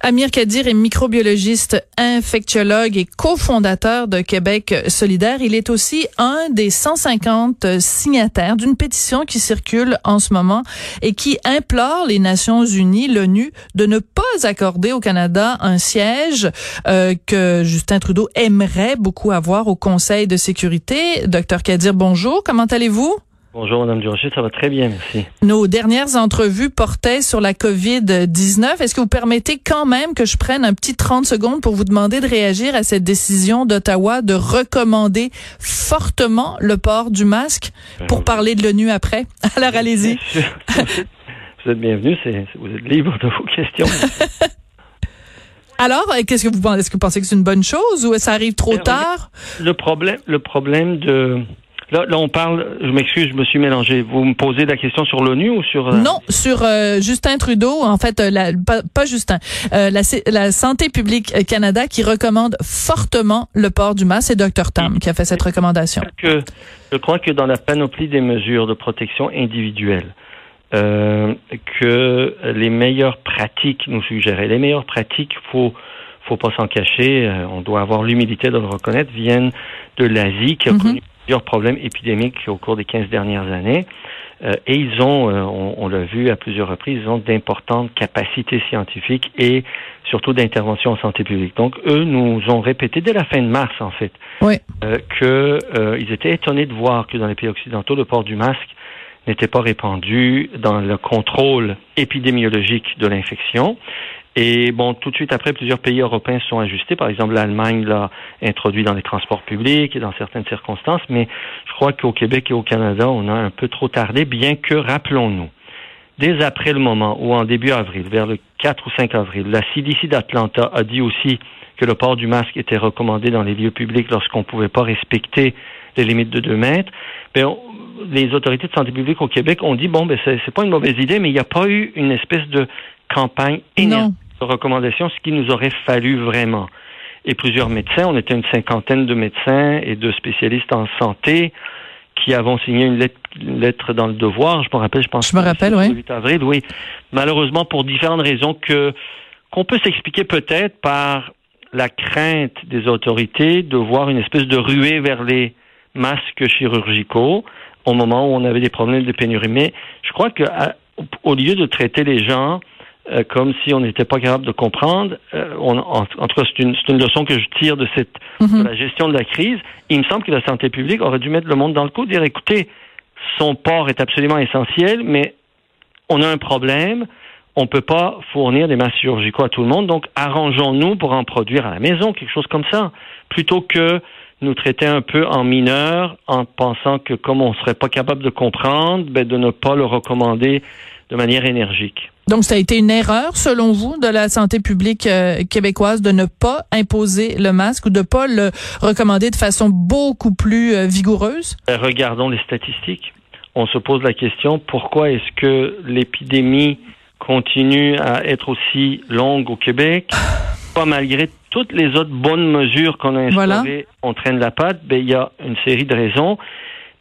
Amir Kadir est microbiologiste, infectiologue et cofondateur de Québec solidaire. Il est aussi un des 150 signataires d'une pétition qui circule en ce moment et qui implore les Nations unies, l'ONU, de ne pas accorder au Canada un siège euh, que Justin Trudeau aimerait beaucoup avoir au Conseil de sécurité. Docteur Kadir, bonjour. Comment allez-vous? Bonjour, Madame Durocher, ça va très bien, merci. Nos dernières entrevues portaient sur la COVID-19. Est-ce que vous permettez quand même que je prenne un petit 30 secondes pour vous demander de réagir à cette décision d'Ottawa de recommander fortement le port du masque pour parler de l'ONU après? Alors, allez-y. Vous êtes bienvenue, vous êtes libre de vos questions. Alors, qu'est-ce que vous pensez? Est-ce que vous pensez que c'est une bonne chose ou ça arrive trop tard? Le problème, le problème de Là, là, on parle, je m'excuse, je me suis mélangé. Vous me posez la question sur l'ONU ou sur... Euh, non, sur euh, Justin Trudeau, en fait, euh, la, pas, Justin, la, la, Santé publique Canada qui recommande fortement le port du masque. C'est Dr Tam qui a fait cette recommandation. Que, je crois que dans la panoplie des mesures de protection individuelle, que les meilleures pratiques nous suggéraient, les meilleures pratiques, faut faut pas s'en cacher, on doit avoir l'humilité de le reconnaître, viennent de l'Asie qui a mm-hmm. connu plusieurs problèmes épidémiques au cours des 15 dernières années. Euh, et ils ont, euh, on, l'a vu à plusieurs reprises, ils ont d'importantes capacités scientifiques et surtout d'intervention en santé publique. Donc, eux nous ont répété dès la fin de mars, en fait, oui. euh, qu'ils étaient étonnés de voir que dans les pays occidentaux, le port du masque n'était pas répandu dans le contrôle épidémiologique de l'infection et bon, tout de suite après, plusieurs pays européens se sont ajustés. Par exemple, l'Allemagne l'a introduit dans les transports publics et dans certaines circonstances. Mais je crois qu'au Québec et au Canada, on a un peu trop tardé, bien que, rappelons-nous, dès après le moment où en début avril, vers le 4 ou 5 avril, la CDC d'Atlanta a dit aussi que le port du masque était recommandé dans les lieux publics lorsqu'on ne pouvait pas respecter les limites de 2 mètres, bien, les autorités de santé publique au Québec ont dit bon, ben c'est pas une mauvaise idée, mais il n'y a pas eu une espèce de campagne énergique recommandations, ce qu'il nous aurait fallu vraiment. Et plusieurs médecins, on était une cinquantaine de médecins et de spécialistes en santé qui avons signé une lettre, dans le devoir. Je me rappelle, je pense. Je me rappelle, oui. 8 avril, oui. Malheureusement, pour différentes raisons que qu'on peut s'expliquer peut-être par la crainte des autorités de voir une espèce de ruée vers les masques chirurgicaux au moment où on avait des problèmes de pénurie. Mais je crois que au lieu de traiter les gens euh, comme si on n'était pas capable de comprendre. Euh, on, en, entre c'est une, une, leçon que je tire de cette mhm. de la gestion de la crise. Il me semble que la santé publique aurait dû mettre le monde dans le coup, dire écoutez, son port est absolument essentiel, mais on a un problème. On ne peut pas fournir des masques chirurgicaux à tout le monde, donc arrangeons-nous pour en produire à la maison, quelque chose comme ça, plutôt que nous traiter un peu en mineur en pensant que comme on ne serait pas capable de comprendre, ben, de ne pas le recommander de manière énergique. Donc, ça a été une erreur, selon vous, de la santé publique euh, québécoise de ne pas imposer le masque ou de ne pas le recommander de façon beaucoup plus euh, vigoureuse? Ben, regardons les statistiques. On se pose la question, pourquoi est-ce que l'épidémie continue à être aussi longue au Québec? Pas malgré toutes les autres bonnes mesures qu'on a instaurées, on traîne la patte. Ben, il y a une série de raisons.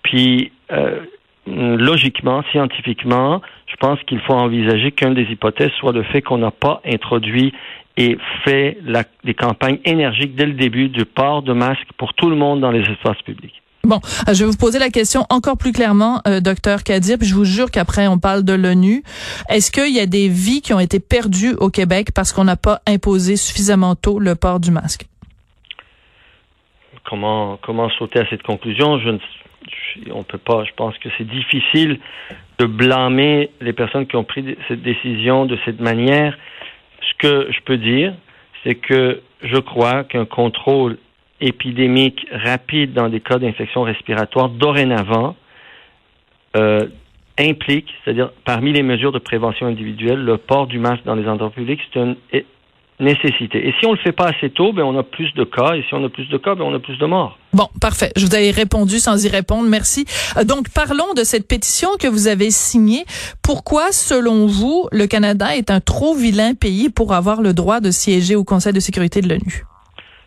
Puis, euh, logiquement, scientifiquement, je pense qu'il faut envisager qu'une des hypothèses soit le fait qu'on n'a pas introduit et fait la, des campagnes énergiques dès le début du port de masques pour tout le monde dans les espaces publics. Bon, euh, je vais vous poser la question encore plus clairement, euh, docteur Kadir, puis je vous jure qu'après on parle de l'ONU. Est-ce qu'il y a des vies qui ont été perdues au Québec parce qu'on n'a pas imposé suffisamment tôt le port du masque? Comment, comment sauter à cette conclusion? Je ne, on peut pas, je pense que c'est difficile de blâmer les personnes qui ont pris cette décision de cette manière. Ce que je peux dire, c'est que je crois qu'un contrôle épidémique rapide dans des cas d'infection respiratoire dorénavant euh, implique, c'est-à-dire parmi les mesures de prévention individuelle, le port du masque dans les endroits publics, c'est nécessité. Et si on le fait pas assez tôt, ben on a plus de cas. Et si on a plus de cas, ben on a plus de morts. Bon, parfait. Je vous avais répondu sans y répondre. Merci. Euh, donc, parlons de cette pétition que vous avez signée. Pourquoi, selon vous, le Canada est un trop vilain pays pour avoir le droit de siéger au Conseil de sécurité de l'ONU?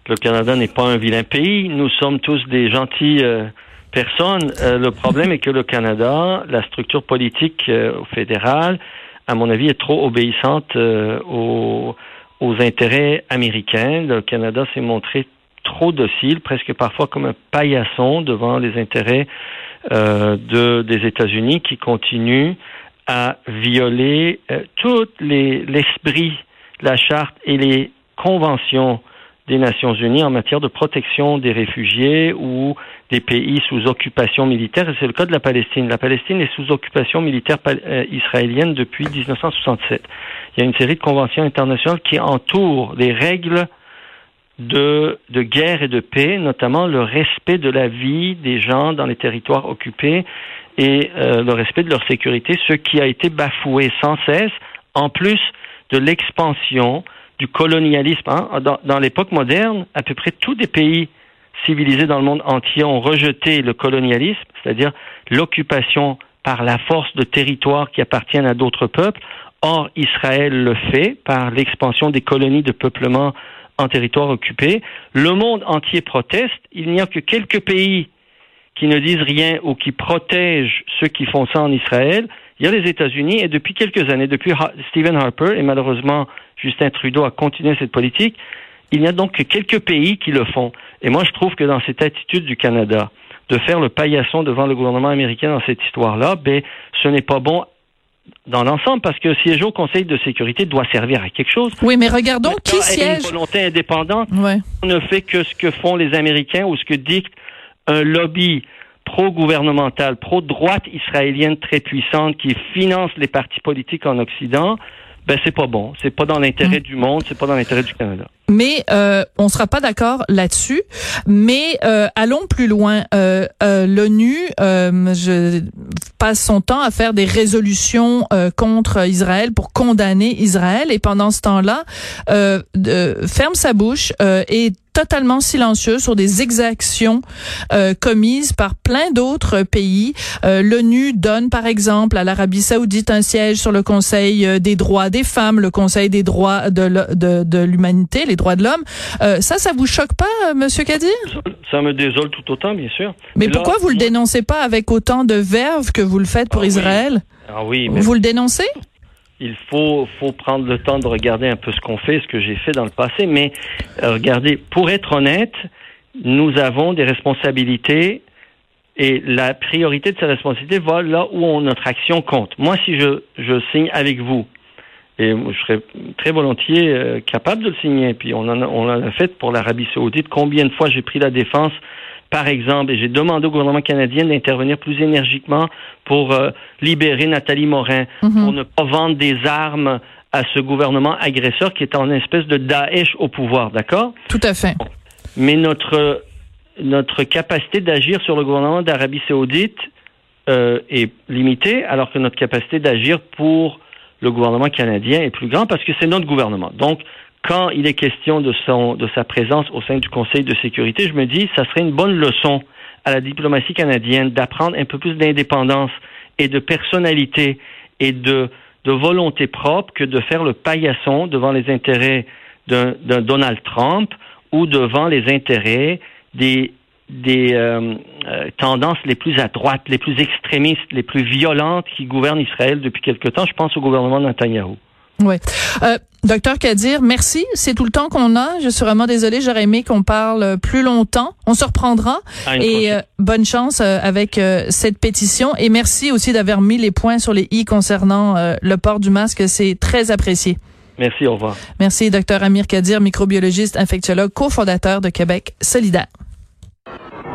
Le Canada n'est pas un vilain pays. Nous sommes tous des gentils euh, personnes. Euh, le problème est que le Canada, la structure politique fédérale, à mon avis, est trop obéissante aux aux intérêts américains. Le Canada s'est montré trop docile, presque parfois comme un paillasson devant les intérêts euh, de, des États-Unis qui continuent à violer euh, tout l'esprit la charte et les conventions des Nations Unies en matière de protection des réfugiés ou des pays sous occupation militaire. C'est le cas de la Palestine. La Palestine est sous occupation militaire euh, israélienne depuis 1967. Il y a une série de conventions internationales qui entourent les règles de, guerre et de paix, notamment le respect de la vie des gens dans les territoires occupés et euh, le respect de leur sécurité, ce qui a été bafoué sans cesse, en plus de l'expansion du colonialisme. Hein. Dans, dans l'époque moderne, à peu près tous les pays civilisés dans le monde entier ont rejeté le colonialisme, c'est-à-dire l'occupation par la force de territoires qui appartiennent à d'autres peuples. Or, Israël le fait par l'expansion des colonies de peuplement en territoire occupé. Le monde entier proteste. Il n'y a que quelques pays qui ne disent rien ou qui protègent ceux qui font ça en Israël. Il y a les États-Unis et depuis quelques années, depuis Stephen Harper et malheureusement Justin Trudeau a continué cette politique, il n'y a donc que quelques pays qui le font. Et moi, je trouve que dans cette attitude du Canada, de faire le paillasson devant le gouvernement américain dans cette histoire-là, ben, ce n'est pas bon dans l'ensemble, parce que siéger au Conseil de sécurité doit servir à quelque chose. Oui, mais regardons qui siège. Une volonté indépendante on ne fait que ce que font les Américains ou ce que dicte un lobby pro-gouvernemental, pro-droite israélienne très puissante qui finance les partis politiques en Occident ben c'est pas bon. C'est pas dans l'intérêt mm. du monde, c'est pas dans l'intérêt du Canada. Mais euh, on sera pas d'accord là-dessus. Mais euh, allons plus loin. Euh, euh L'ONU euh, passe son temps à faire des résolutions euh, contre Israël pour condamner Israël et pendant ce temps-là ferme sa bouche et totalement silencieux sur des exactions euh, commises par plein d'autres pays. Euh, L'ONU donne, par exemple, à l'Arabie saoudite un siège sur le Conseil des droits des femmes, le Conseil des droits de, l'humanité, droits de l'homme. ça, ça vous choque pas, Monsieur Kadir ça, me désole tout autant, bien sûr. Mais pourquoi vous le dénoncez pas avec autant de verve que vous le faites pour ah Israël? Ah oui, Vous le dénoncez? Il faut, faut prendre le temps de regarder un peu ce qu'on fait, ce que j'ai fait dans le passé. Mais euh, regardez, pour être honnête, nous avons des responsabilités et la priorité de ces responsabilités va là où notre action compte. Moi, si je, je signe avec vous, et je serais très volontiers euh, capable de le signer, puis on en a, on en a fait pour l'Arabie saoudite, combien de fois j'ai pris la défense par exemple, et j'ai demandé au gouvernement canadien d'intervenir plus énergiquement pour euh, libérer Nathalie Morin, mhm. pour ne pas vendre des armes à ce gouvernement agresseur qui est en espèce de Daesh au pouvoir, d'accord? Tout à fait. Mais notre notre capacité d'agir sur le gouvernement d'Arabie Saoudite euh, est limitée, alors que notre capacité d'agir pour le gouvernement canadien est plus grande parce que c'est notre gouvernement. Donc, quand il est question de, son, de sa présence au sein du Conseil de sécurité, je me dis, ça serait une bonne leçon à la diplomatie canadienne d'apprendre un peu plus d'indépendance et de personnalité et de, de volonté propre que de faire le paillasson devant les intérêts d'un Donald Trump ou devant les intérêts des, des euh, euh, tendances les plus à droite, les plus extrémistes, les plus violentes qui gouvernent Israël depuis quelque temps. Je pense au gouvernement de Netanyahu. Oui. Euh, docteur Kadir, merci. C'est tout le temps qu'on a. Je suis vraiment désolée. J'aurais aimé qu'on parle plus longtemps. On se reprendra. et euh, bonne chance euh, avec euh, cette pétition. Et merci aussi d'avoir mis les points sur les i concernant le port du masque. C'est très apprécié. Merci. Au revoir. Merci, docteur Amir Kadir, microbiologiste, infectiologue, cofondateur de Québec solidaire.